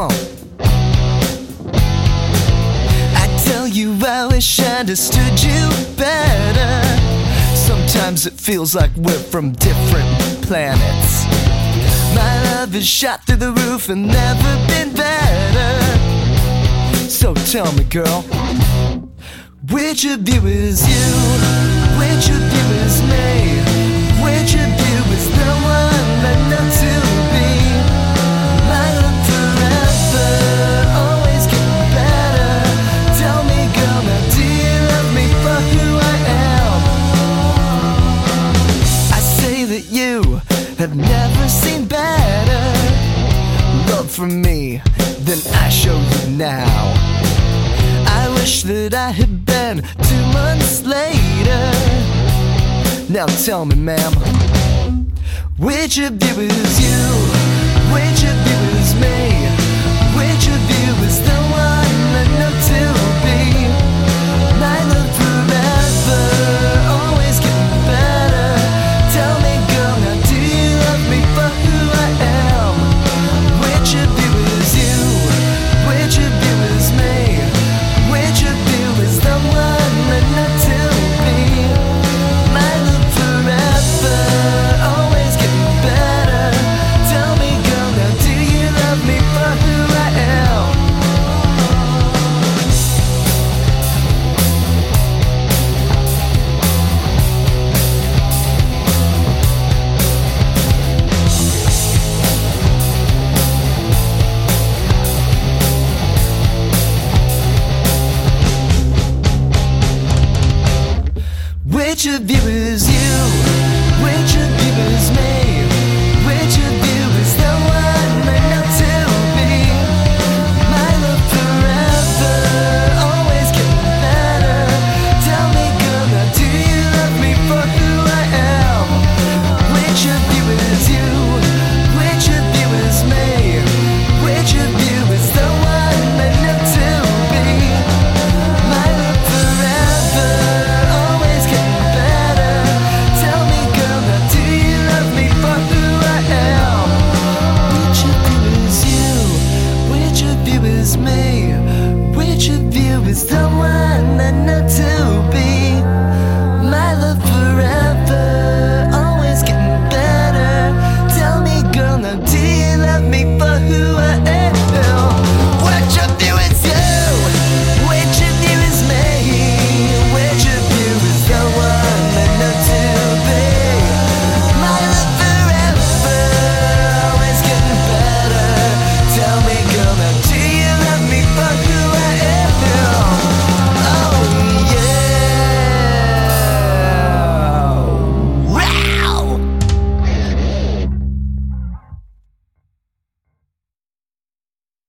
Come on. I tell you, I wish I understood you better. Sometimes it feels like we're from different planets. My love is shot through the roof and never been better. So tell me, girl, which of you is you? Which of you is me? Which of you is the one? Have never seen better love from me than I show you now. I wish that I had been two months later. Now tell me, ma'am, which of you is you? Which of you is me? Of you. the one